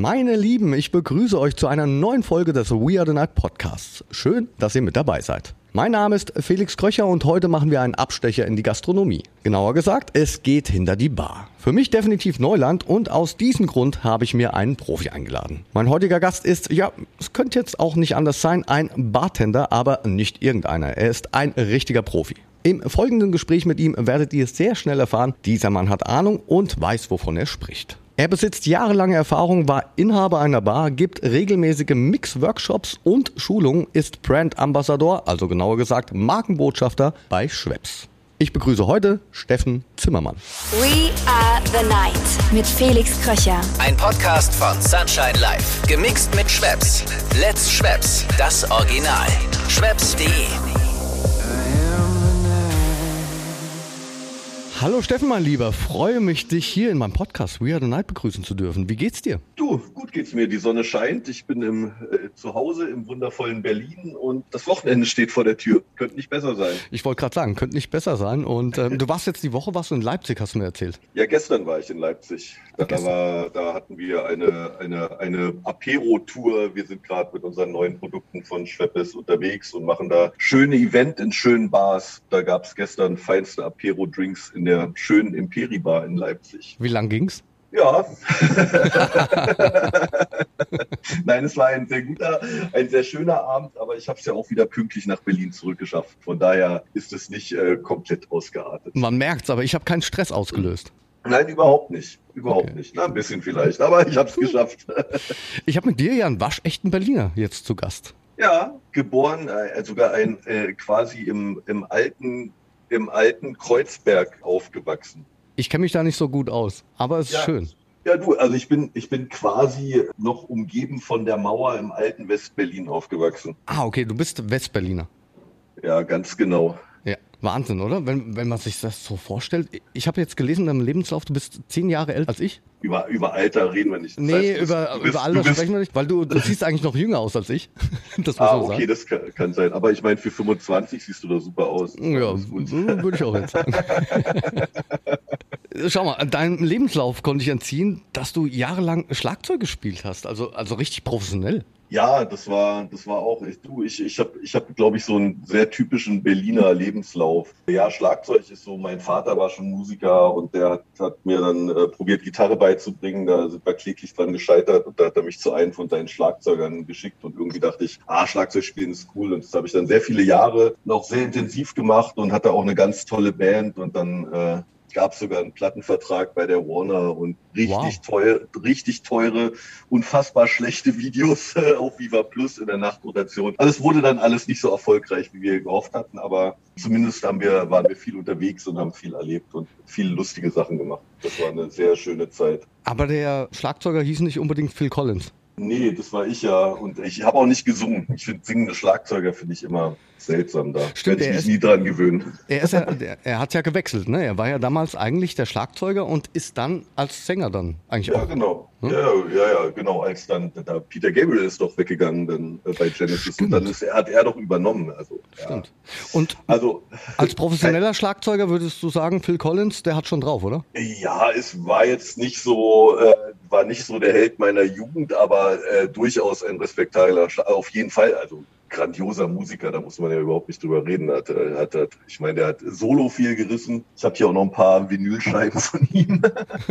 Meine Lieben, ich begrüße euch zu einer neuen Folge des We Are the Night Podcasts. Schön, dass ihr mit dabei seid. Mein Name ist Felix Kröcher und heute machen wir einen Abstecher in die Gastronomie. Genauer gesagt, es geht hinter die Bar. Für mich definitiv Neuland und aus diesem Grund habe ich mir einen Profi eingeladen. Mein heutiger Gast ist, ja, es könnte jetzt auch nicht anders sein, ein Bartender, aber nicht irgendeiner. Er ist ein richtiger Profi. Im folgenden Gespräch mit ihm werdet ihr sehr schnell erfahren, dieser Mann hat Ahnung und weiß, wovon er spricht. Er besitzt jahrelange Erfahrung, war Inhaber einer Bar, gibt regelmäßige Mix-Workshops und Schulungen, ist Brand Ambassador, also genauer gesagt Markenbotschafter bei Schweppes. Ich begrüße heute Steffen Zimmermann. We are the night mit Felix Kröcher. Ein Podcast von Sunshine Life. Gemixt mit Schweppes. Let's Schweppes. Das Original. Schweppes.de. Hallo Steffen, mein Lieber. Freue mich, dich hier in meinem Podcast We Are the Night begrüßen zu dürfen. Wie geht's dir? Du, gut geht's mir. Die Sonne scheint. Ich bin im, äh, zu Hause im wundervollen Berlin und das Wochenende steht vor der Tür. Könnte nicht besser sein. Ich wollte gerade sagen, könnte nicht besser sein. Und ähm, du warst jetzt die Woche, warst du in Leipzig, hast du mir erzählt. Ja, gestern war ich in Leipzig. Da, da, war, da hatten wir eine, eine, eine Apero-Tour. Wir sind gerade mit unseren neuen Produkten von Schweppes unterwegs und machen da schöne Event in schönen Bars. Da gab's gestern feinste Apero-Drinks in der schönen Imperi-Bar in Leipzig. Wie lang ging's? Ja. Nein, es war ein sehr guter, ein sehr schöner Abend, aber ich habe es ja auch wieder pünktlich nach Berlin zurückgeschafft. Von daher ist es nicht äh, komplett ausgeartet. Man merkt's, aber ich habe keinen Stress ausgelöst. Nein, überhaupt nicht. Überhaupt Okay. nicht. Na, ein bisschen vielleicht, aber ich habe es geschafft. Ich habe mit dir ja einen waschechten Berliner jetzt zu Gast. ja, geboren, äh, sogar ein äh, quasi im, im alten im alten Kreuzberg aufgewachsen. Ich kenne mich da nicht so gut aus, aber es ist Ja. schön. Ja, du, also ich bin, ich bin quasi noch umgeben von der Mauer im alten Westberlin aufgewachsen. Ah, okay, du bist Westberliner. Ja, ganz genau. Ja, Wahnsinn, oder? Wenn, wenn man sich das so vorstellt. Ich habe jetzt gelesen in deinem Lebenslauf, du bist zehn Jahre älter als ich. Über, über Alter reden wir nicht. Das Nee, heißt, über, bist- über Alter sprechen wir nicht, weil du, du siehst eigentlich noch jünger aus als ich. Das muss Ah, man okay, sagen. das kann, kann sein. Aber ich meine, für 25 siehst du da super aus. Ja, würde ich auch jetzt sagen. Schau mal, deinem Lebenslauf konnte ich entziehen, dass du jahrelang Schlagzeug gespielt hast, also, also richtig professionell. Ja, das war, das war auch, ich, du, ich, ich habe, ich hab, glaube ich, so einen sehr typischen Berliner Lebenslauf. Ja, Schlagzeug ist so, mein Vater war schon Musiker und der hat, hat mir dann äh, probiert, Gitarre beizubringen. Da sind wir kläglich dran gescheitert und da hat er mich zu einem von seinen Schlagzeugern geschickt und irgendwie dachte ich, ah, Schlagzeug spielen ist cool. Und das habe ich dann sehr viele Jahre noch sehr intensiv gemacht und hatte auch eine ganz tolle Band und dann äh, gab sogar einen Plattenvertrag bei der Warner und richtig Wow. teuer, richtig teure, unfassbar schlechte Videos äh, auf Viva Plus in der Nachtrotation. Also es wurde dann alles nicht so erfolgreich, wie wir gehofft hatten, aber zumindest haben wir, waren wir viel unterwegs und haben viel erlebt und viele lustige Sachen gemacht. Das war eine sehr schöne Zeit. Aber der Schlagzeuger hieß nicht unbedingt Phil Collins. Nee, das war ich ja und ich habe auch nicht gesungen. Ich finde singende Schlagzeuger finde ich immer seltsam da. Stimmt, Werde ich ist- mich nie dran gewöhnen. Er, ist ja, der, er hat ja gewechselt, ne? Er war ja damals eigentlich der Schlagzeuger und ist dann als Sänger dann eigentlich Ja, auch. genau. Hm? Ja, ja, ja, genau. Als dann da Peter Gabriel ist doch weggegangen dann äh, bei Genesis Stimmt. und dann ist hat er doch übernommen. Also, ja. Stimmt. Und Also als professioneller Schlagzeuger würdest du sagen, Phil Collins, der hat schon drauf, oder? ja, es war jetzt nicht so, äh, war nicht so der Held meiner Jugend, aber äh, durchaus ein respektabler, auf jeden Fall. Also grandioser Musiker, da muss man ja überhaupt nicht drüber reden. Hat, äh, hat, hat, ich meine, der hat solo viel gerissen. Ich habe hier auch noch ein paar Vinylscheiben von ihm.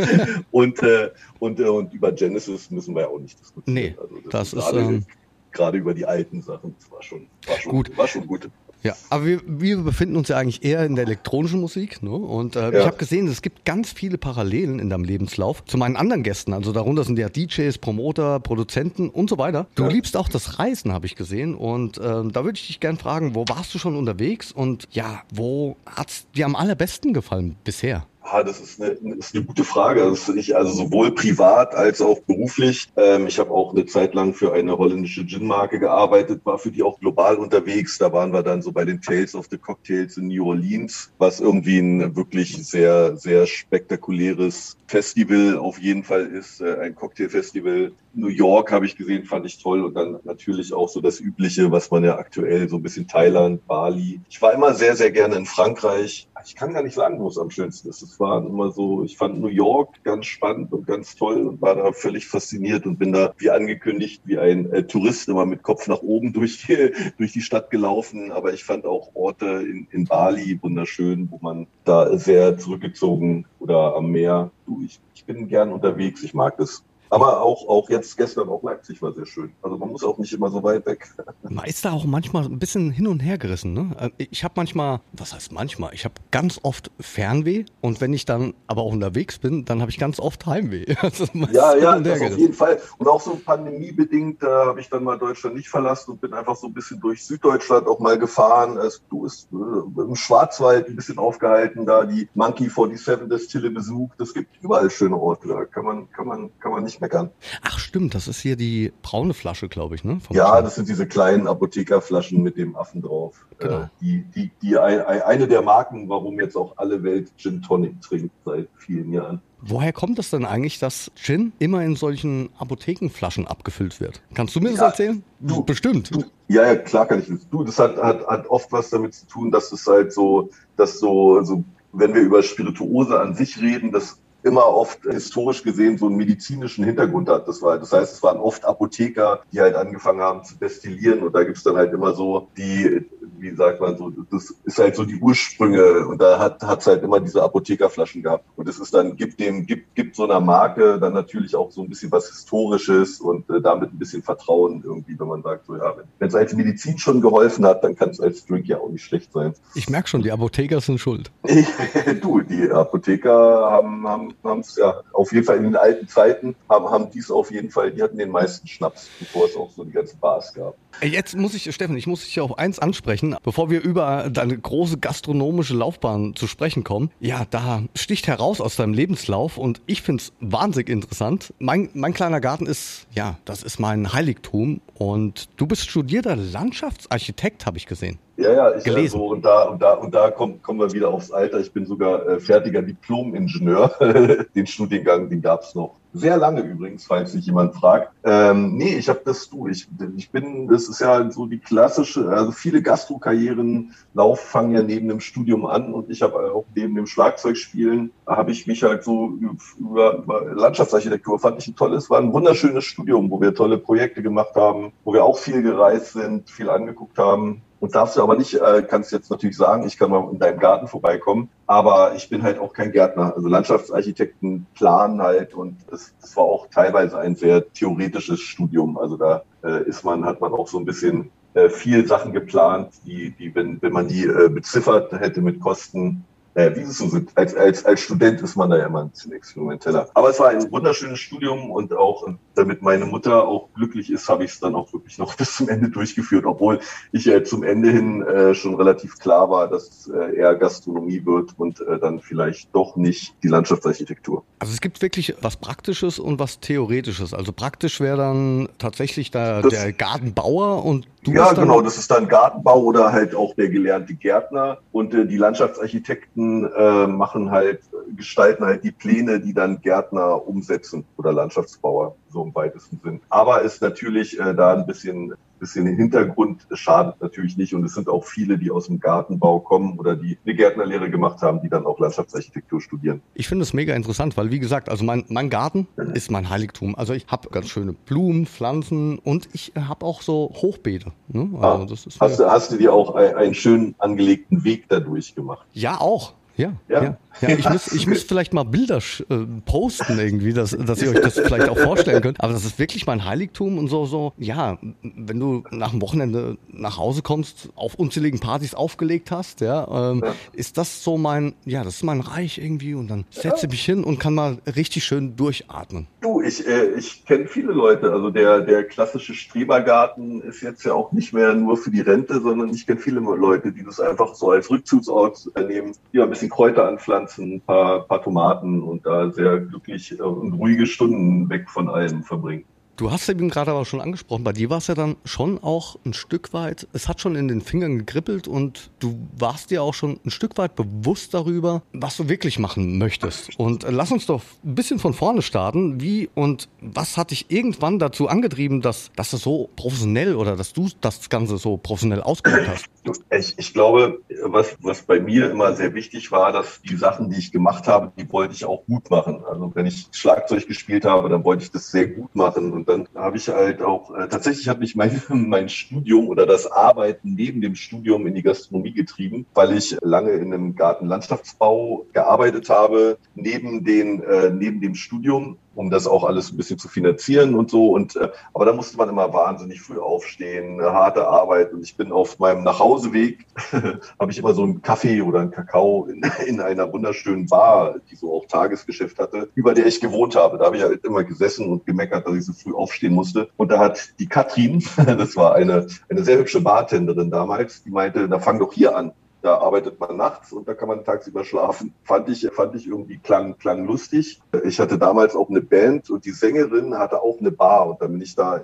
und, äh, und, äh, und über Genesis müssen wir ja auch nicht diskutieren. Nee, das ist, gerade, ähm, gerade über die alten Sachen. Das war schon, war schon Gut. War schon gut. Ja, aber wir, wir befinden uns ja eigentlich eher in der elektronischen Musik. Ne? Und äh, Ja. ich habe gesehen, es gibt ganz viele Parallelen in deinem Lebenslauf zu meinen anderen Gästen. Also darunter sind ja DJs, Promoter, Produzenten und so weiter. Du Ja. liebst auch das Reisen, habe ich gesehen. Und ähm, da würde ich dich gern fragen, wo warst du schon unterwegs? Und ja, wo hat's dir am allerbesten gefallen bisher? Ah, das ist eine, ist eine gute Frage. Das ich, also sowohl privat als auch beruflich. Ähm, ich habe auch eine Zeit lang für eine holländische Gin-Marke gearbeitet, war für die auch global unterwegs. Da waren wir dann so bei den Tales of the Cocktails in New Orleans, was irgendwie ein wirklich sehr, sehr spektakuläres Festival auf jeden Fall ist. Äh, ein Cocktailfestival. New York habe ich gesehen, fand ich toll. Und dann natürlich auch so das Übliche, was man ja aktuell so ein bisschen Thailand, Bali. Ich war immer sehr, sehr gerne in Frankreich. Ich kann gar nicht sagen, wo es am schönsten ist. Es war immer so, ich fand New York ganz spannend und ganz toll und war da völlig fasziniert und bin da, wie angekündigt, wie ein äh, Tourist immer mit Kopf nach oben durch die, durch die Stadt gelaufen. Aber ich fand auch Orte in, in Bali wunderschön, wo man da sehr zurückgezogen oder am Meer. Du, ich, ich bin gern unterwegs, ich mag das. Aber auch, auch jetzt gestern auch Leipzig war sehr schön. Also man muss auch nicht immer so weit weg. Man ist da auch manchmal ein bisschen hin und her gerissen. Ne? Äh, ich habe manchmal, was heißt manchmal? Ich habe ganz oft Fernweh und wenn ich dann aber auch unterwegs bin, dann habe ich ganz oft Heimweh. Also ja, ja, das auf jeden Fall. Und auch so pandemiebedingt äh, habe ich dann mal Deutschland nicht verlassen und bin einfach so ein bisschen durch Süddeutschland auch mal gefahren. Es, du bist äh, im Schwarzwald ein bisschen aufgehalten, da die Monkey 47 Destille besucht. Es gibt überall schöne Orte. Da kann man, kann man, kann man nicht nicht meckern. Ach stimmt, das ist hier die braune Flasche, glaube ich, ne? Vom ja, Stand. das sind diese kleinen Apothekerflaschen mit dem Affen drauf. Genau. Äh, die, die, die ein, eine der Marken, warum jetzt auch alle Welt Gin Tonic trinkt seit vielen Jahren. Woher kommt das denn eigentlich, dass Gin immer in solchen Apothekenflaschen abgefüllt wird? Kannst du mir das ja, erzählen? Du, Bestimmt. Du, ja, ja, klar kann ich das. Du, das hat, hat, hat oft was damit zu tun, dass es halt so, dass so, so, wenn wir über Spirituose an sich reden, dass immer oft historisch gesehen so einen medizinischen Hintergrund hat. Das, war, das heißt, es waren oft Apotheker, die halt angefangen haben zu destillieren und da gibt's dann halt immer so die wie sagt man so, das ist halt so die Ursprünge und da hat es halt immer diese Apothekerflaschen gehabt. Und es ist dann, gibt dem, gibt, gibt so einer Marke dann natürlich auch so ein bisschen was Historisches und äh, damit ein bisschen Vertrauen irgendwie, wenn man sagt, so ja, wenn es als Medizin schon geholfen hat, dann kann es als Drink ja auch nicht schlecht sein. Ich merke schon, die Apotheker sind schuld. du, die Apotheker haben haben es ja auf jeden Fall in den alten Zeiten, haben, haben dies auf jeden Fall, die hatten den meisten Schnaps, bevor es auch so die ganzen Bars gab. Jetzt muss ich, Steffen, ich muss dich auf eins ansprechen, bevor wir über deine große gastronomische Laufbahn zu sprechen kommen. Ja, da sticht heraus aus deinem Lebenslauf und ich finde es wahnsinnig interessant. Mein, mein kleiner Garten ist, ja, das ist mein Heiligtum und du bist studierter Landschaftsarchitekt, habe ich gesehen. Ja, ja, ich gelesen. so und da und da und da kommen, kommen wir wieder aufs Alter. Ich bin sogar äh, fertiger Diplom-Ingenieur. den Studiengang, den gab es noch sehr lange übrigens, falls sich jemand fragt. Ähm, nee, ich habe das du. Ich, ich bin, das ist ja so die klassische, also viele Gastro-Karrieren laufen, fangen ja neben dem Studium an und ich habe auch neben dem Schlagzeugspielen, habe ich mich halt so über, über Landschaftsarchitektur fand ich ein tolles, war ein wunderschönes Studium, wo wir tolle Projekte gemacht haben, wo wir auch viel gereist sind, viel angeguckt haben. Und darfst du aber nicht, äh, kannst jetzt natürlich sagen, ich kann mal in deinem Garten vorbeikommen, aber ich bin halt auch kein Gärtner. Also Landschaftsarchitekten planen halt und das, das war auch teilweise ein sehr theoretisches Studium. Also da äh, ist man, hat man auch so ein bisschen äh, viel Sachen geplant, die, die wenn, wenn man die beziffert hätte mit Kosten, naja, wie es so sind. Als, als, als Student ist man da ja immer ein bisschen experimenteller. Aber es war ein wunderschönes Studium und auch, damit meine Mutter auch glücklich ist, habe ich es dann auch wirklich noch bis zum Ende durchgeführt, obwohl ich äh, zum Ende hin äh, schon relativ klar war, dass es äh, eher Gastronomie wird und äh, dann vielleicht doch nicht die Landschaftsarchitektur. Also es gibt wirklich was Praktisches und was Theoretisches. Also praktisch wäre dann tatsächlich das, der Gartenbauer und du Ja, genau, das ist dann Gartenbau oder halt auch der gelernte Gärtner und äh, die Landschaftsarchitekten äh, machen halt, gestalten halt die Pläne, die dann Gärtner umsetzen oder Landschaftsbauer, so im weitesten Sinn. Aber ist natürlich äh, da ein bisschen bisschen den Hintergrund schadet natürlich nicht. Und es sind auch viele, die aus dem Gartenbau kommen oder die eine Gärtnerlehre gemacht haben, die dann auch Landschaftsarchitektur studieren. Ich finde es mega interessant, weil wie gesagt, also mein, mein Garten ist mein Heiligtum. Also ich habe ganz schöne Blumen, Pflanzen und ich habe auch so Hochbeete. Ne? Also ah, hast, du, hast du dir auch ein, einen schön angelegten Weg dadurch gemacht? Ja, auch. Ja, ja. ja. ja ich, muss, ich muss vielleicht mal Bilder äh, posten irgendwie, dass, dass ihr euch das vielleicht auch vorstellen könnt. Aber das ist wirklich mein Heiligtum und so, so, ja, wenn du nach dem Wochenende nach Hause kommst, auf unzähligen Partys aufgelegt hast, ja, ähm, ja. ist das so mein, ja, das ist mein Reich irgendwie und dann setze ich mich hin und kann mal richtig schön durchatmen. Du, ich, äh, ich kenne viele Leute, also der, der klassische Strebergarten ist jetzt ja auch nicht mehr nur für die Rente, sondern ich kenne viele Leute, die das einfach so als Rückzugsort nehmen, die ein bisschen bisschen Kräuter anpflanzen, ein paar, paar Tomaten und da sehr glücklich und ruhige Stunden weg von allem verbringen. Du hast eben gerade aber schon angesprochen, bei dir war es ja dann schon auch ein Stück weit, es hat schon in den Fingern gegribbelt und du warst dir auch schon ein Stück weit bewusst darüber, was du wirklich machen möchtest. Und lass uns doch ein bisschen von vorne starten. Wie und was hat dich irgendwann dazu angetrieben, dass, dass das so professionell oder dass du das Ganze so professionell ausgeübt hast? Ich, ich glaube, was, was bei mir immer sehr wichtig war, dass die Sachen, die ich gemacht habe, die wollte ich auch gut machen. Also wenn ich Schlagzeug gespielt habe, dann wollte ich das sehr gut machen und dann habe ich halt auch, äh, tatsächlich hat mich mein, mein Studium oder das Arbeiten neben dem Studium in die Gastronomie getrieben, weil ich lange in einem Gartenlandschaftsbau gearbeitet habe, neben, den, äh, neben dem Studium um das auch alles ein bisschen zu finanzieren und so. Und äh, aber da musste man immer wahnsinnig früh aufstehen, eine harte Arbeit. Und ich bin auf meinem Nachhauseweg, habe ich immer so einen Kaffee oder einen Kakao in, in einer wunderschönen Bar, die so auch Tagesgeschäft hatte, über der ich gewohnt habe. Da habe ich halt immer gesessen und gemeckert, dass ich so früh aufstehen musste. Und da hat die Katrin, das war eine, eine sehr hübsche Bartenderin damals, die meinte, da fang doch hier an. Da arbeitet man nachts und da kann man tagsüber schlafen. Fand ich, fand ich irgendwie klang, klang lustig. Ich hatte damals auch eine Band und die Sängerin hatte auch eine Bar und dann bin ich da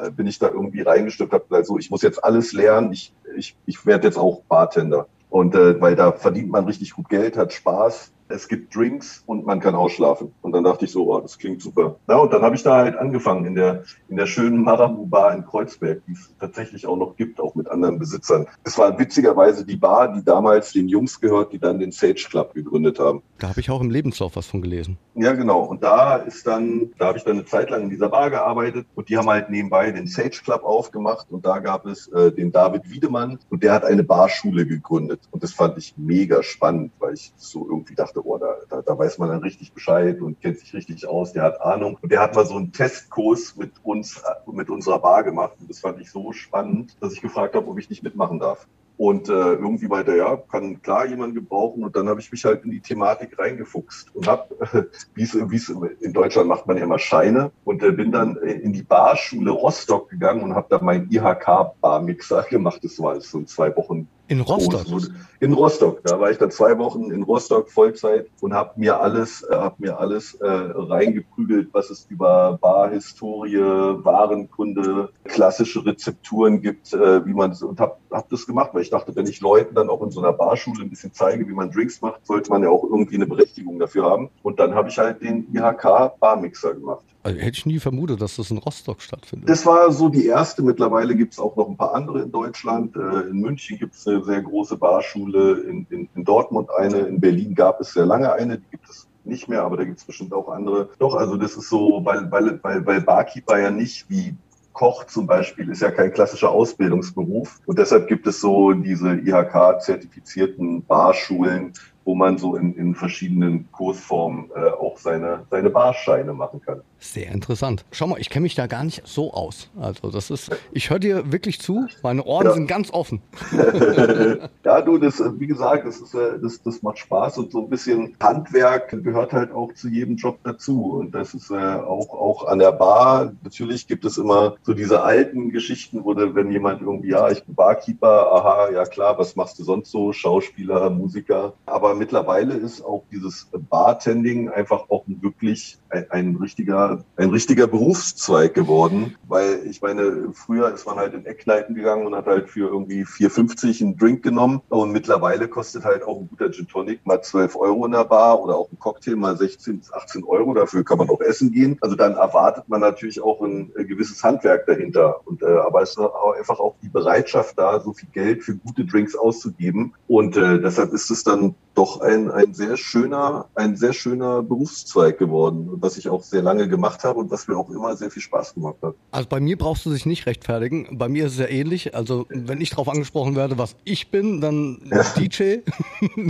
äh, bin ich da irgendwie reingestürmt, habe gesagt, so, ich muss jetzt alles lernen, ich, ich, ich werde jetzt auch Bartender. Und äh, weil da verdient man richtig gut Geld, hat Spaß es gibt Drinks und man kann ausschlafen. Und dann dachte ich so, oh, das klingt super. Ja, und dann habe ich da halt angefangen in der, in der schönen Marabu Bar in Kreuzberg, die es tatsächlich auch noch gibt, auch mit anderen Besitzern. Es war witzigerweise die Bar, die damals den Jungs gehört, die dann den Sage Club gegründet haben. Da habe ich auch im Lebenslauf was von gelesen. Ja, genau. Und da ist dann, da habe ich dann eine Zeit lang in dieser Bar gearbeitet und die haben halt nebenbei den Sage Club aufgemacht und da gab es äh, den David Wiedemann und der hat eine Barschule gegründet. Und das fand ich mega spannend, weil ich so irgendwie dachte, oh, da, da, da weiß man dann richtig Bescheid und kennt sich richtig aus, der hat Ahnung. Und der hat mal so einen Testkurs mit uns, mit unserer Bar gemacht. Und das fand ich so spannend, dass ich gefragt habe, ob ich nicht mitmachen darf. Und äh, irgendwie meinte er, ja, kann klar jemand gebrauchen. Und dann habe ich mich halt in die Thematik reingefuchst und habe, äh, wie es in Deutschland macht man ja immer Scheine. Und äh, bin dann in die Barschule Rostock gegangen und habe da meinen IHK-Barmixer gemacht. Das war so in zwei Wochen in Rostock? In Rostock. Da war ich dann zwei Wochen in Rostock Vollzeit und habe mir alles, äh, hab mir alles äh, reingeprügelt, was es über Barhistorie, Warenkunde, klassische Rezepturen gibt, äh, wie man das und habe hab das gemacht, weil ich dachte, wenn ich Leuten dann auch in so einer Barschule ein bisschen zeige, wie man Drinks macht, sollte man ja auch irgendwie eine Berechtigung dafür haben. Und dann habe ich halt den IHK Barmixer gemacht. Also hätte ich nie vermutet, dass das in Rostock stattfindet. Das war so die erste. Mittlerweile gibt es auch noch ein paar andere in Deutschland. Äh, in München gibt es eine sehr große Barschule, in, in, in Dortmund eine, in Berlin gab es sehr lange eine, die gibt es nicht mehr, aber da gibt es bestimmt auch andere. Doch, also das ist so, weil, weil, weil, weil Barkeeper ja nicht wie Koch zum Beispiel ist ja kein klassischer Ausbildungsberuf und deshalb gibt es so diese IHK-zertifizierten Barschulen, wo man so in, in verschiedenen Kursformen äh, auch seine, seine Barscheine machen kann. Sehr interessant. Schau mal, ich kenne mich da gar nicht so aus. Also das ist, ich höre dir wirklich zu, meine Ohren ja. sind ganz offen. ja, du, das, wie gesagt, das, ist, äh, das, das macht Spaß und so ein bisschen Handwerk gehört halt auch zu jedem Job dazu. Und das ist äh, auch, auch an der Bar. Natürlich gibt es immer so diese alten Geschichten, wo wenn jemand irgendwie, ja, ich bin Barkeeper, aha, ja klar, was machst du sonst so? Schauspieler, Musiker. Aber aber mittlerweile ist auch dieses Bartending einfach auch wirklich ein, ein, richtiger, ein richtiger Berufszweig geworden. Weil ich meine, früher ist man halt in Eckkneipen gegangen und hat halt für irgendwie 4,50 einen Drink genommen. Und mittlerweile kostet halt auch ein guter Gin Tonic mal 12 Euro in der Bar oder auch ein Cocktail mal 16 bis 18 Euro. Dafür kann man auch essen gehen. Also dann erwartet man natürlich auch ein, gewisses Handwerk dahinter. Und, äh, aber es ist auch einfach auch die Bereitschaft da, so viel Geld für gute Drinks auszugeben. Und äh, deshalb ist es dann doch ein, ein sehr schöner, ein sehr schöner Berufszweig geworden, was ich auch sehr lange gemacht habe und was mir auch immer sehr viel Spaß gemacht hat. Also bei mir brauchst du dich nicht rechtfertigen. Bei mir ist es ja ähnlich. Also wenn ich darauf angesprochen werde, was ich bin, dann ja. DJ.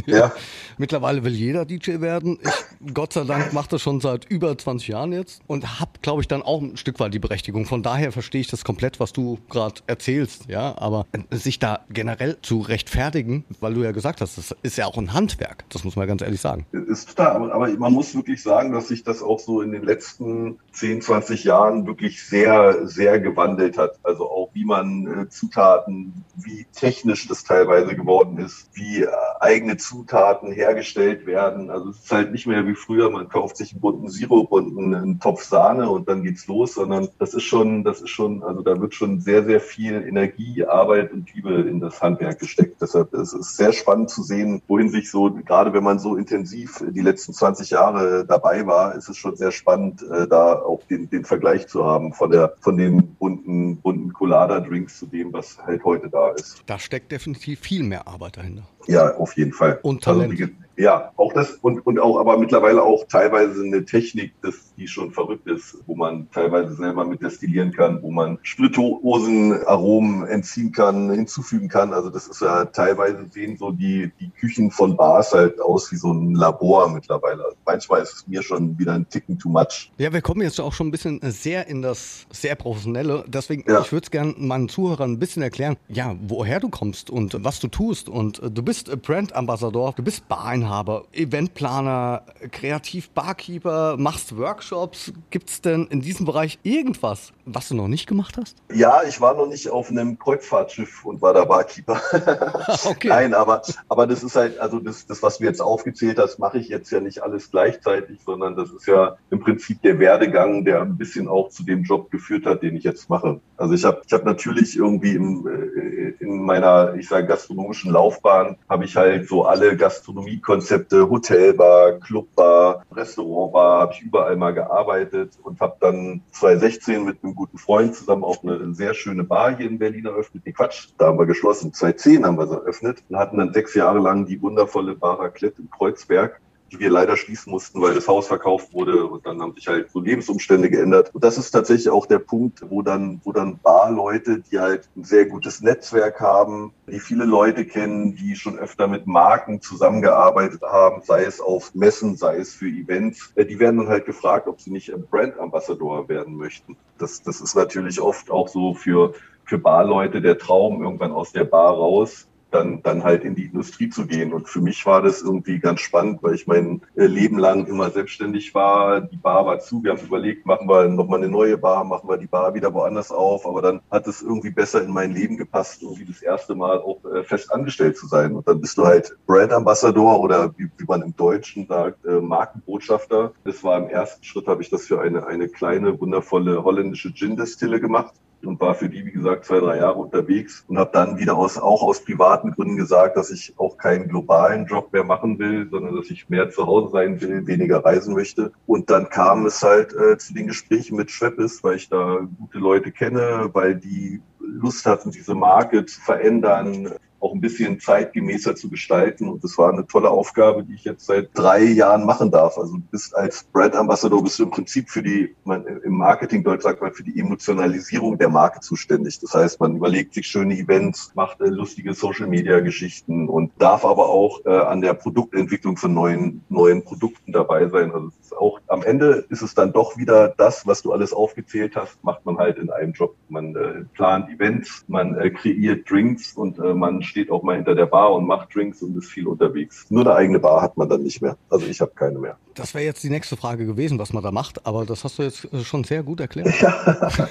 ja. ja. Mittlerweile will jeder DJ werden. Ich, Gott sei Dank, mache das schon seit über 20 Jahren jetzt und habe, glaube ich, dann auch ein Stück weit die Berechtigung. Von daher verstehe ich das komplett, was du gerade erzählst. Ja, aber sich da generell zu rechtfertigen, weil du ja gesagt hast, das ist ja auch ein Handwerk Handwerk. Das muss man ganz ehrlich sagen. Ist total, aber, man muss wirklich sagen, dass sich das auch so in den letzten 10, 20 Jahren wirklich sehr, sehr gewandelt hat. Also auch wie man äh, Zutaten, wie technisch das teilweise geworden ist, wie äh, eigene Zutaten hergestellt werden. Also es ist halt nicht mehr wie früher, man kauft sich einen bunten Sirup und einen Topf Sahne und dann geht's los, sondern das ist schon, das ist schon, also da wird schon sehr, sehr viel Energie, Arbeit und Liebe in das Handwerk gesteckt. Deshalb ist es sehr spannend zu sehen, wohin sich so, gerade wenn man so intensiv die letzten 20 Jahre dabei war, ist es schon sehr spannend, äh, da auch den, den Vergleich zu haben von der, von den bunten, bunten Colada-Drinks zu dem, was halt heute da ist. Da steckt definitiv viel mehr Arbeit dahinter. Ja, auf jeden Fall. Und Talent. Also, ja, auch das und, und auch, aber mittlerweile auch teilweise eine Technik, das, die schon verrückt ist, wo man teilweise selber mit destillieren kann, wo man Spirituosen-Aromen entziehen kann, hinzufügen kann. Also das ist ja teilweise sehen so die, die Küchen von Bars halt aus wie so ein Labor mittlerweile. Also manchmal ist es mir schon wieder ein Ticken too much. Ja, wir kommen jetzt auch schon ein bisschen sehr in das sehr professionelle. Deswegen, ja. ich würde es gerne meinen Zuhörern ein bisschen erklären, ja, woher du kommst und was du tust. Und du bist Brand Ambassador, du bist Bar Inhaber, Eventplaner, kreativ Barkeeper, machst Workshops. Gibt es denn in diesem Bereich irgendwas, was du noch nicht gemacht hast? Ja, ich war noch nicht auf einem Kreuzfahrtschiff und war da Barkeeper. okay. Nein, aber, aber das ist halt, also das, das, was du jetzt aufgezählt hast, mache ich jetzt ja nicht alles gleichzeitig, sondern das ist ja im Prinzip der Werdegang, der ein bisschen auch zu dem Job geführt hat, den ich jetzt mache. Also ich habe ich hab natürlich irgendwie im, äh, in meiner, ich sage, gastronomischen Laufbahn, habe ich halt so alle Gastronomie Konzepte, Hotelbar, Clubbar, Restaurantbar, habe ich überall mal gearbeitet und habe dann 2016 mit einem guten Freund zusammen auch eine sehr schöne Bar hier in Berlin eröffnet. Nee, Quatsch, da haben wir geschlossen. 2010 haben wir sie eröffnet und hatten dann sechs Jahre lang die wundervolle Bar Raclette in Kreuzberg die wir leider schließen mussten, weil das Haus verkauft wurde und dann haben sich halt so Lebensumstände geändert. Und das ist tatsächlich auch der Punkt, wo dann, wo dann Barleute, die halt ein sehr gutes Netzwerk haben, die viele Leute kennen, die schon öfter mit Marken zusammengearbeitet haben, sei es auf Messen, sei es für Events, äh, die werden dann halt gefragt, ob sie nicht Brand Ambassador werden möchten. Das, das ist natürlich oft auch so für, für Barleute der Traum, irgendwann aus der Bar raus dann, dann halt in die Industrie zu gehen. Und für mich war das irgendwie ganz spannend, weil ich mein äh, Leben lang immer selbstständig war. Die Bar war zu. Wir haben überlegt, machen wir nochmal eine neue Bar, machen wir die Bar wieder woanders auf. Aber dann hat es irgendwie besser in mein Leben gepasst, irgendwie das erste Mal auch äh, fest angestellt zu sein. Und dann bist du halt Brand Ambassador oder wie, wie man im Deutschen sagt, äh, Markenbotschafter. Das war im ersten Schritt, habe ich das für eine, eine kleine, wundervolle holländische Gin-Destille gemacht und war für die, wie gesagt, zwei, drei Jahre unterwegs und habe dann wieder aus, auch aus privaten Gründen gesagt, dass ich auch keinen globalen Job mehr machen will, sondern dass ich mehr zu Hause sein will, weniger reisen möchte. Und dann kam es halt äh, zu den Gesprächen mit Schweppes, weil ich da gute Leute kenne, weil die Lust hatten, diese Marke zu verändern, auch ein bisschen zeitgemäßer zu gestalten. Und das war eine tolle Aufgabe, die ich jetzt seit drei Jahren machen darf. Also bist als Brand Ambassador bist du im Prinzip für die, man, im Marketing Deutsch sagt man, für die Emotionalisierung der Marke zuständig. Das heißt, man überlegt sich schöne Events, macht äh, lustige Social Media Geschichten und darf aber auch äh, an der Produktentwicklung von neuen, neuen Produkten dabei sein. Also auch am Ende ist es dann doch wieder das, was du alles aufgezählt hast, macht man halt in einem Job. Man äh, plant Events, man äh, kreiert Drinks und äh, man steht auch mal hinter der Bar und macht Drinks und ist viel unterwegs. Nur eine eigene Bar hat man dann nicht mehr. Also ich habe keine mehr. Das wäre jetzt die nächste Frage gewesen, was man da macht, aber das hast du jetzt äh, schon sehr gut erklärt. Ja.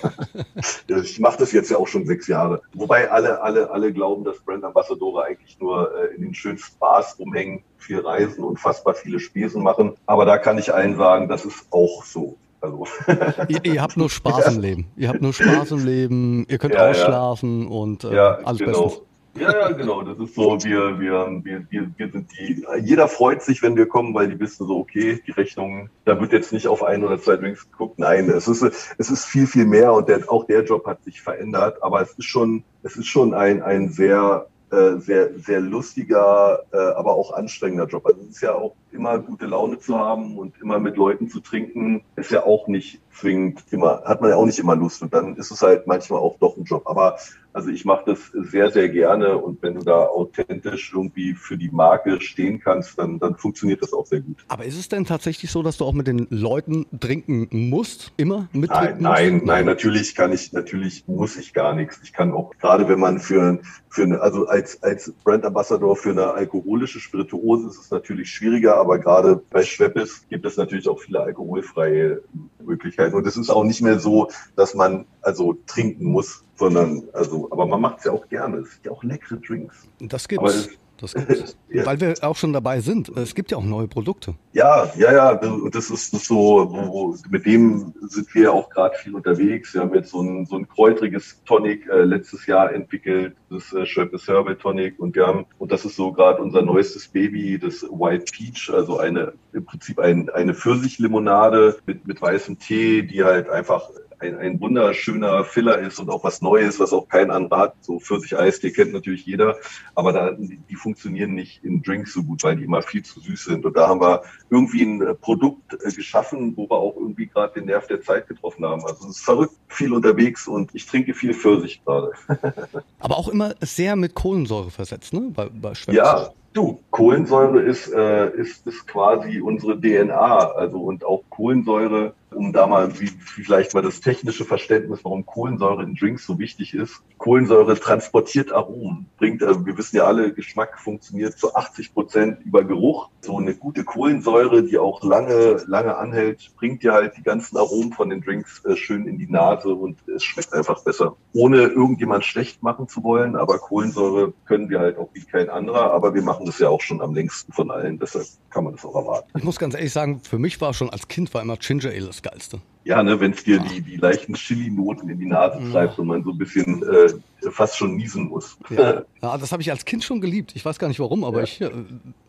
ich mache das jetzt ja auch schon sechs Jahre. Wobei alle, alle, alle glauben, dass Brand Ambassadore eigentlich nur äh, in den schönsten Bars rumhängen, viel reisen, unfassbar viele Spesen machen. Aber da kann ich allen sagen, das ist auch so. Also. ihr, ihr, habt nur Spaß im Leben. Ihr habt nur Spaß im Leben. Ihr könnt ja, ausschlafen ja. und äh, ja, alles genau. bestens. Ja, ja, genau. Das ist so, wir, wir, wir, wir, wir sind die, jeder freut sich, wenn wir kommen, weil die wissen so, okay, die Rechnung, da wird jetzt nicht auf ein oder zwei Drinks geguckt. Nein, es ist, es ist viel, viel mehr und der, auch der Job hat sich verändert, aber es ist schon, es ist schon ein, ein sehr, äh, sehr, sehr lustiger, äh, aber auch anstrengender Job. Also es ist ja auch immer gute Laune zu haben und immer mit Leuten zu trinken, ist ja auch nicht zwingend immer, hat man ja auch nicht immer Lust. Und dann ist es halt manchmal auch doch ein Job. Aber Also ich mache das sehr, sehr gerne und wenn du da authentisch irgendwie für die Marke stehen kannst, dann, dann funktioniert das auch sehr gut. Aber ist es denn tatsächlich so, dass du auch mit den Leuten trinken musst? Immer mittrinken Nein, nein, nein, natürlich kann ich, natürlich muss ich gar nichts. Ich kann auch, gerade wenn man für, für eine, also als, als Brand Ambassador für eine alkoholische Spirituose ist es natürlich schwieriger, aber gerade bei Schweppes gibt es natürlich auch viele alkoholfreie Möglichkeiten. Und es ist auch nicht mehr so, dass man also trinken muss, sondern also, aber man macht es ja auch gerne. Es sind ja auch leckere Drinks. Das gibt's. Das gibt's. ja. Weil wir auch schon dabei sind. Es gibt ja auch neue Produkte. Ja, ja, ja. Das ist, das ist so, wo, mit dem sind wir auch gerade viel unterwegs. Wir haben jetzt so ein, so ein kräutriges Tonic äh, letztes Jahr entwickelt, das äh, Schweppes Herbal Tonic. Und wir haben, und das ist so gerade unser neuestes Baby, das White Peach, also eine, im Prinzip ein, eine Pfirsichlimonade mit, mit weißem Tee, die halt einfach ein, ein wunderschöner Filler ist und auch was Neues, was auch kein anderer hat. So Pfirsich-Eis, die kennt natürlich jeder, aber da, die funktionieren nicht in Drinks so gut, weil die immer viel zu süß sind. Und da haben wir irgendwie ein äh, Produkt äh, geschaffen, wo wir auch irgendwie gerade den Nerv der Zeit getroffen haben. Also es ist verrückt viel unterwegs und ich trinke viel Pfirsich gerade. aber auch immer sehr mit Kohlensäure versetzt, ne? Bei, bei ja, Du, Kohlensäure ist, äh, ist, ist quasi unsere DNA. Also und auch Kohlensäure um da mal wie, vielleicht mal das technische Verständnis, warum Kohlensäure in Drinks so wichtig ist. Kohlensäure transportiert Aromen, bringt, also wir wissen ja alle, Geschmack funktioniert zu 80 Prozent über Geruch. So eine gute Kohlensäure, die auch lange, lange anhält, bringt ja halt die ganzen Aromen von den Drinks äh, schön in die Nase und es schmeckt einfach besser. Ohne irgendjemand schlecht machen zu wollen, aber Kohlensäure können wir halt auch wie kein anderer, aber wir machen das ja auch schon am längsten von allen, deshalb kann man das auch erwarten. Ich muss ganz ehrlich sagen, für mich war schon als Kind war immer Ginger Ale Geilste. Ja, ne, wenn es dir die, die leichten Chili-Noten in die Nase treibt und man so ein bisschen äh, fast schon niesen muss. Ja, ja das habe ich als Kind schon geliebt. Ich weiß gar nicht warum, aber ja. ich. Äh,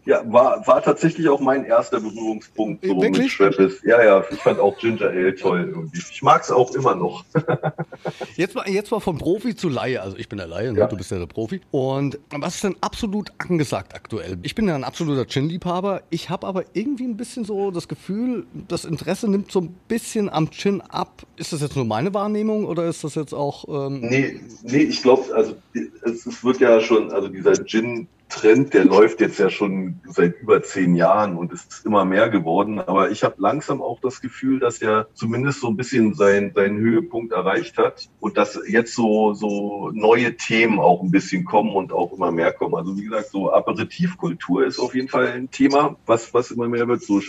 ja, war, war tatsächlich auch mein erster Berührungspunkt so Wirklich? mit Schweppes. Ja, ja, ich fand auch Ginger Ale toll irgendwie. Ich mag es auch immer noch. jetzt, mal, jetzt mal von Profi zu Laie. Also ich bin der Laie, ne? Ja. du bist ja der Profi. Und was ist denn absolut angesagt aktuell? Ich bin ja ein absoluter Gin-Liebhaber. Ich habe aber irgendwie ein bisschen so das Gefühl, das Interesse nimmt so ein bisschen am Gin ab. Ist das jetzt nur meine Wahrnehmung oder ist das jetzt auch... Ähm, Nee, nee, ich glaube, also es, es wird ja schon, also dieser Gin Trend, der läuft jetzt ja schon seit über zehn Jahren und ist immer mehr geworden. Aber ich habe langsam auch das Gefühl, dass er zumindest so ein bisschen sein, seinen Höhepunkt erreicht hat und dass jetzt so, so neue Themen auch ein bisschen kommen und auch immer mehr kommen. Also wie gesagt, so Aperitivkultur ist auf jeden Fall ein Thema, was, was immer mehr wird. So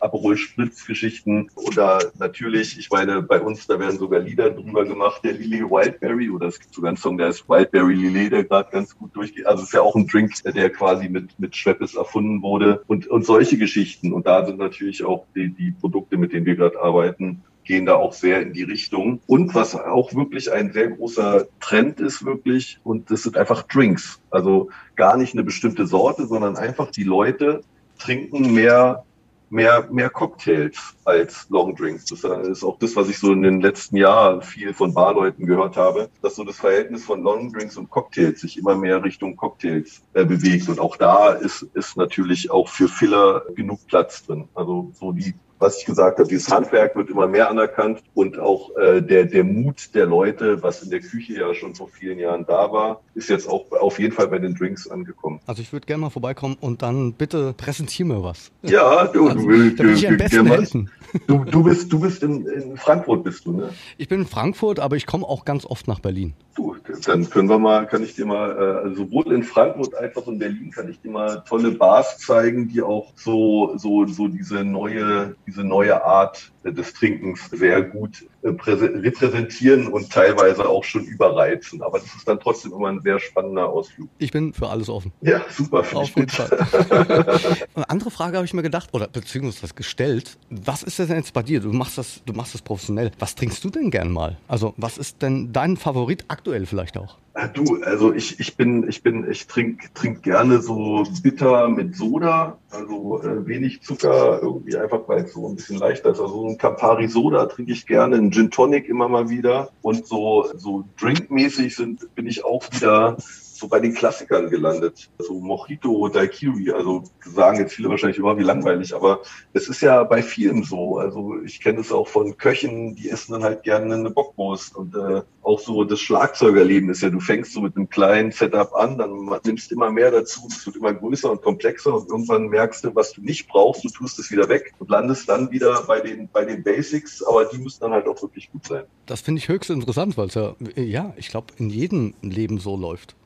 Aperol Spritz-Geschichten oder natürlich, ich meine, bei uns, da werden sogar Lieder drüber gemacht, der Lillet Wildberry oder es gibt sogar einen Song, der ist Wildberry Lillet, der gerade ganz gut durchgeht. Also es ist ja auch ein Drink, der quasi mit, mit Schweppes erfunden wurde und, und solche Geschichten. Und da sind natürlich auch die, die Produkte, mit denen wir gerade arbeiten, gehen da auch sehr in die Richtung. Und was auch wirklich ein sehr großer Trend ist wirklich, und das sind einfach Drinks. Also gar nicht eine bestimmte Sorte, sondern einfach die Leute trinken mehr mehr, mehr Cocktails als Longdrinks. Das ist auch das, was ich so in den letzten Jahren viel von Barleuten gehört habe, dass so das Verhältnis von Longdrinks und Cocktails sich immer mehr Richtung Cocktails äh, bewegt. Und auch da ist, ist natürlich auch für Filler genug Platz drin. Also so die was ich gesagt habe, dieses Handwerk wird immer mehr anerkannt und auch äh, der, der Mut der Leute, was in der Küche ja schon vor vielen Jahren da war, ist jetzt auch auf jeden Fall bei den Drinks angekommen. Also ich würde gerne mal vorbeikommen und dann bitte präsentier mir was. Ja, du, Also, du, bin ich am besten du, helfen. du, du bist, du bist in, in Frankfurt bist du, ne? Ich bin in Frankfurt, aber ich komme auch ganz oft nach Berlin. Du, dann können wir mal, kann ich dir mal, äh, also sowohl in Frankfurt als auch in Berlin kann ich dir mal tolle Bars zeigen, die auch so, so, so diese neue, diese neue Art des Trinkens sehr gut äh, präse- repräsentieren und teilweise auch schon überreizen. Aber das ist dann trotzdem immer ein sehr spannender Ausflug. Ich bin für alles offen. Ja, super, Auf jeden. Fall. Eine andere Frage habe ich mir gedacht, oder beziehungsweise gestellt. Was ist denn jetzt bei dir? Du machst das, du machst das professionell. Was trinkst du denn gern mal? Also, was ist denn dein Favorit aktuell vielleicht auch? Ah, Du, also ich, ich bin, ich bin, ich trink, trink gerne so bitter mit Soda, also äh, wenig Zucker, irgendwie einfach, weil es so ein bisschen leichter ist. Also so ein Campari Soda trinke ich gerne, ein Gin Tonic immer mal wieder. Und so, so drinkmäßig sind, bin ich auch wieder so bei den Klassikern gelandet. So Mojito, Daiquiri, also sagen jetzt viele wahrscheinlich immer wie langweilig, aber es ist ja bei vielen so. Also ich kenne es auch von Köchen, die essen dann halt gerne eine Bockwurst und äh, auch so das Schlagzeugerleben ist ja, du fängst so mit einem kleinen Setup an, dann nimmst immer mehr dazu, es wird immer größer und komplexer und irgendwann merkst du, was du nicht brauchst, du tust es wieder weg und landest dann wieder bei den, bei den Basics, aber die müssen dann halt auch wirklich gut sein. Das finde ich höchst interessant, weil es ja, ja, ich glaube, in jedem Leben so läuft.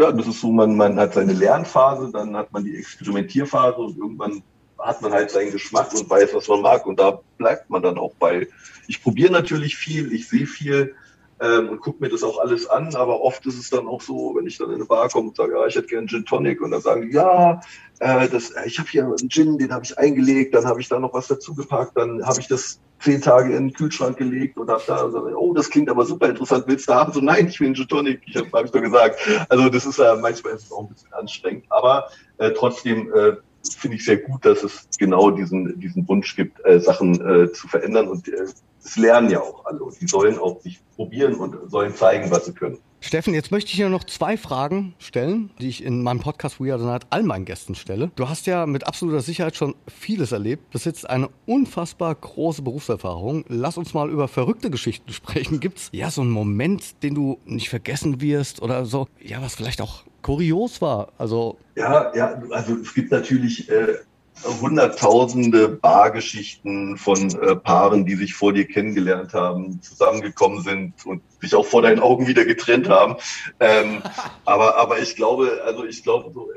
Ja, das ist so, man, man hat seine Lernphase, dann hat man die Experimentierphase und irgendwann hat man halt seinen Geschmack und weiß, was man mag und da bleibt man dann auch bei. Ich probiere natürlich viel, ich sehe viel ähm, und gucke mir das auch alles an, aber oft ist es dann auch so, wenn ich dann in eine Bar komme und sage, ja, ich hätte gerne Gin Tonic und dann sagen die, ja, äh, das, ich habe hier einen Gin, den habe ich eingelegt, dann habe ich da noch was dazugepackt, dann habe ich das zehn Tage in den Kühlschrank gelegt und habe da, so, oh, das klingt aber super interessant, willst du haben? So, nein, ich will einen Gin Tonic, ich habe hab ich doch gesagt. Also das ist äh, manchmal ist es auch ein bisschen anstrengend, aber äh, trotzdem äh, finde ich sehr gut, dass es genau diesen, diesen Wunsch gibt, äh, Sachen äh, zu verändern und äh, es lernen ja auch alle und die sollen auch sich probieren und sollen zeigen, was sie können. Steffen, jetzt möchte ich dir noch zwei Fragen stellen, die ich in meinem Podcast We Are the Night all meinen Gästen stelle. Du hast ja mit absoluter Sicherheit schon vieles erlebt, besitzt eine unfassbar große Berufserfahrung. Lass uns mal über verrückte Geschichten sprechen. Gibt es ja so einen Moment, den du nicht vergessen wirst oder so, ja, was vielleicht auch kurios war? Also ja, ja, also es gibt natürlich äh, hunderttausende Bargeschichten von äh, Paaren, die sich vor dir kennengelernt haben, zusammengekommen sind und sich auch vor deinen Augen wieder getrennt haben. Ähm, aber, aber ich glaube, also ich glaube, so,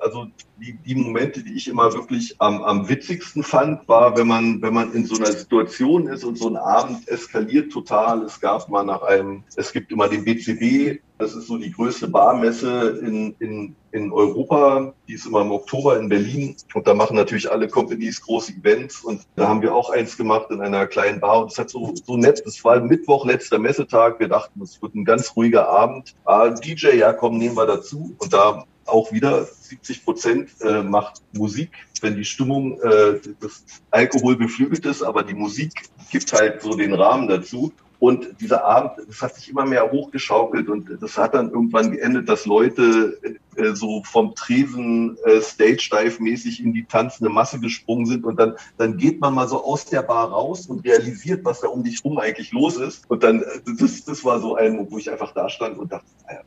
also die, die Momente, die ich immer wirklich am, am witzigsten fand, war, wenn man, wenn man in so einer Situation ist und so ein Abend eskaliert total. Es gab mal nach einem, es gibt immer den BCB, das ist so die größte Barmesse in, in, in Europa. Die ist immer im Oktober in Berlin. Und da machen natürlich alle Companies große Events. Und da haben wir auch eins gemacht in einer kleinen Bar. Und es hat so, so nett. Es war Mittwoch, letzter Messetag. Wir dachten, es wird ein ganz ruhiger Abend. Ah, DJ, ja, komm, nehmen wir dazu. Und da auch wieder 70 Prozent äh, macht Musik, wenn die Stimmung äh, das Alkohol beflügelt ist, aber die Musik gibt halt so den Rahmen dazu. Und dieser Abend, das hat sich immer mehr hochgeschaukelt und das hat dann irgendwann geendet, dass Leute äh, so vom Tresen äh, Stage-Dive-mäßig in die tanzende Masse gesprungen sind und dann, dann geht man mal so aus der Bar raus und realisiert, was da um dich rum eigentlich los ist. Und dann, äh, das, das war so ein, wo ich einfach da stand und dachte,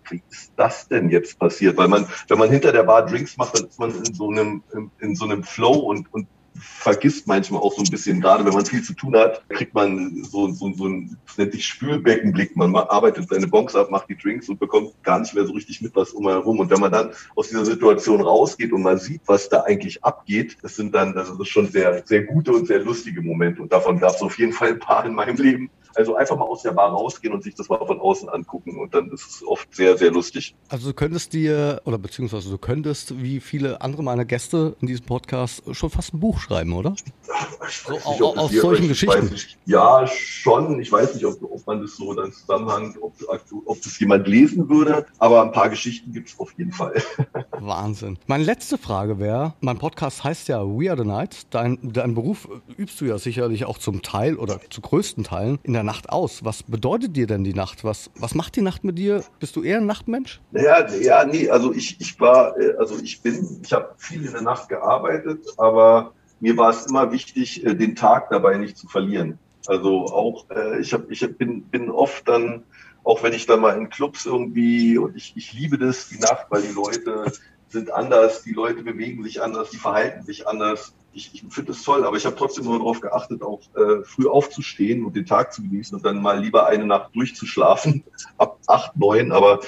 wie ist das denn jetzt passiert? Weil man, wenn man hinter der Bar Drinks macht, dann ist man in so einem, in, in so einem Flow und, und vergisst manchmal auch so ein bisschen, gerade wenn man viel zu tun hat, kriegt man so, so, so ein, das nennt sich Spülbeckenblick. Man arbeitet seine Bonks ab, macht die Drinks und bekommt gar nicht mehr so richtig mit, was um herum. Und wenn man dann aus dieser Situation rausgeht und man sieht, was da eigentlich abgeht, das sind dann, das ist schon sehr, sehr gute und sehr lustige Momente. Und davon gab es auf jeden Fall ein paar in meinem Leben. Also einfach mal aus der Bar rausgehen und sich das mal von außen angucken und dann ist es oft sehr, sehr lustig. Also du könntest dir, oder beziehungsweise du könntest, wie viele andere meiner Gäste in diesem Podcast, schon fast ein Buch schreiben, oder? So, nicht, aus hier, solchen Geschichten. Nicht, ja, schon. Ich weiß nicht, ob, ob man das so dann zusammenhängt, ob, ob das jemand lesen würde, aber ein paar Geschichten gibt es auf jeden Fall. Wahnsinn. Meine letzte Frage wäre, mein Podcast heißt ja We Are the Night. Dein, dein Beruf übst du ja sicherlich auch zum Teil oder zu größten Teilen in der Nacht aus. Was bedeutet dir denn die Nacht? Was, was macht die Nacht mit dir? Bist du eher ein Nachtmensch? Ja, ja, nee, also ich, ich war, äh, also ich bin, ich habe viel in der Nacht gearbeitet, aber mir war es immer wichtig, äh, den Tag dabei nicht zu verlieren. Also auch, äh, ich, hab, ich bin, bin oft dann, auch wenn ich dann mal in Clubs irgendwie, und ich, ich liebe das, die Nacht, weil die Leute sind anders, die Leute bewegen sich anders, die verhalten sich anders. Ich, ich finde es toll, aber ich habe trotzdem nur darauf geachtet, auch äh, früh aufzustehen und den Tag zu genießen und dann mal lieber eine Nacht durchzuschlafen, ab acht, neun. Aber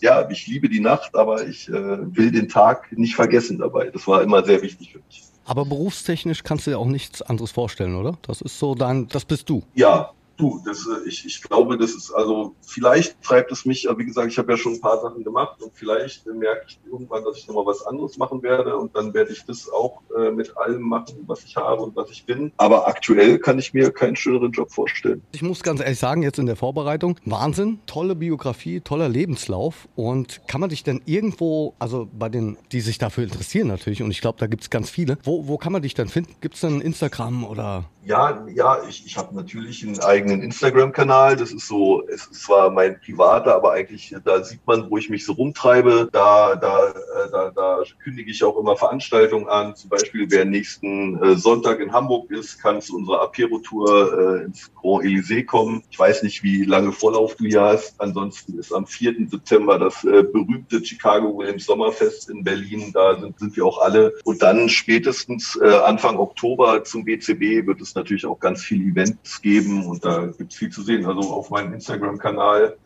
ja, ich liebe die Nacht, aber ich äh, will den Tag nicht vergessen dabei. Das war immer sehr wichtig für mich. Aber berufstechnisch kannst du dir auch nichts anderes vorstellen, oder? Das ist so dein, das bist du. Ja, Du, das, äh, ich, ich glaube, das ist also, vielleicht treibt es mich, wie gesagt, ich habe ja schon ein paar Sachen gemacht und vielleicht merke ich irgendwann, dass ich nochmal was anderes machen werde und dann werde ich das auch äh, mit allem machen, was ich habe und was ich bin. Aber aktuell kann ich mir keinen schöneren Job vorstellen. Ich muss ganz ehrlich sagen, jetzt in der Vorbereitung, Wahnsinn, tolle Biografie, toller Lebenslauf und kann man dich denn irgendwo, also bei den, die sich dafür interessieren natürlich und ich glaube, da gibt es ganz viele, wo, wo kann man dich denn finden? Gibt es denn Instagram oder? Ja, ja, ich, ich habe natürlich einen eigenen eigenen Instagram-Kanal. Das ist so, es ist zwar mein privater, aber eigentlich da sieht man, wo ich mich so rumtreibe. Da, da, äh, da, da kündige ich auch immer Veranstaltungen an. Zum Beispiel, wer nächsten äh, Sonntag in Hamburg ist, kann zu unserer Apero-Tour äh, ins Grand Elysée kommen. Ich weiß nicht, wie lange Vorlauf du hier hast. Ansonsten ist am 4. September das berühmte Chicago Williams Sommerfest in Berlin. Da sind, sind wir auch alle. Und dann spätestens Anfang Oktober zum BCB wird es natürlich auch ganz viele Events geben und da gibt es viel zu sehen. Also auf meinem Instagram-Kanal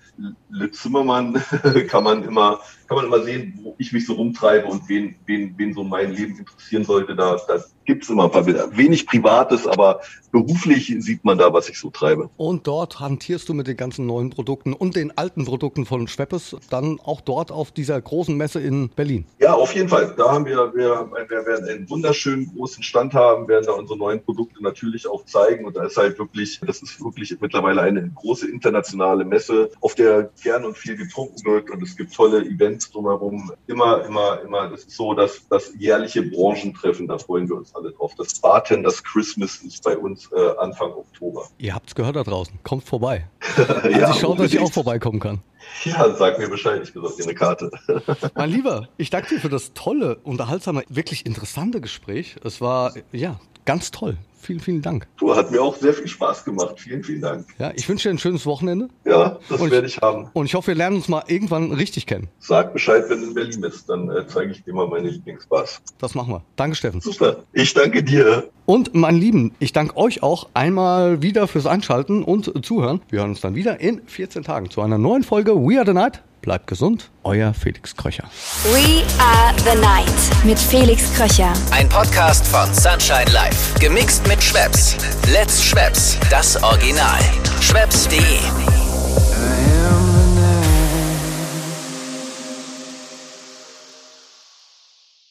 Le Zimmermann kann man immer kann man immer sehen, wo ich mich so rumtreibe und wen, wen, wen so mein Leben interessieren sollte. Da, da gibt es immer ein paar Bilder. Wenig Privates, aber beruflich sieht man da, was ich so treibe. Und dort hantierst du mit den ganzen neuen Produkten und den alten Produkten von Schweppes dann auch dort auf dieser großen Messe in Berlin? Ja, auf jeden Fall. Da haben wir, wir, wir werden einen wunderschönen großen Stand haben, werden da unsere neuen Produkte natürlich auch zeigen. Und da ist halt wirklich, das ist wirklich mittlerweile eine große internationale Messe, auf der gern und viel getrunken wird. Und es gibt tolle Events drumherum. Immer, immer, immer, das ist so, dass das jährliche Branchentreffen, da freuen wir uns alle drauf. Das Bartenders Christmas ist bei uns äh, Anfang Oktober. Ihr habt es gehört da draußen. Kommt vorbei. also ja, ich schaue, dass ich auch vorbeikommen kann. Ja, sag mir Bescheid, ich besorge dir eine Karte. mein Lieber, ich danke dir für das tolle, unterhaltsame, wirklich interessante Gespräch. Es war, ja, ganz toll. Vielen, vielen Dank. Du, hat mir auch sehr viel Spaß gemacht. Vielen, vielen Dank. Ja, ich wünsche dir ein schönes Wochenende. Ja, das und werde ich haben. Und ich hoffe, wir lernen uns mal irgendwann richtig kennen. Sag Bescheid, wenn du in Berlin bist, dann äh, zeige ich dir mal meine Lieblingsbars. Das machen wir. Danke, Steffen. Super. Ich danke dir. Und mein Lieben, ich danke euch auch einmal wieder fürs Einschalten und Zuhören. Wir hören uns dann wieder in 14 Tagen zu einer neuen Folge We Are the Night. Bleibt gesund, euer Felix Kröcher. We Are the Night mit Felix Kröcher. Ein Podcast von Sunshine Life. Gemixt mit Schwepps. Let's Schwepps, das Original. Schwepps.de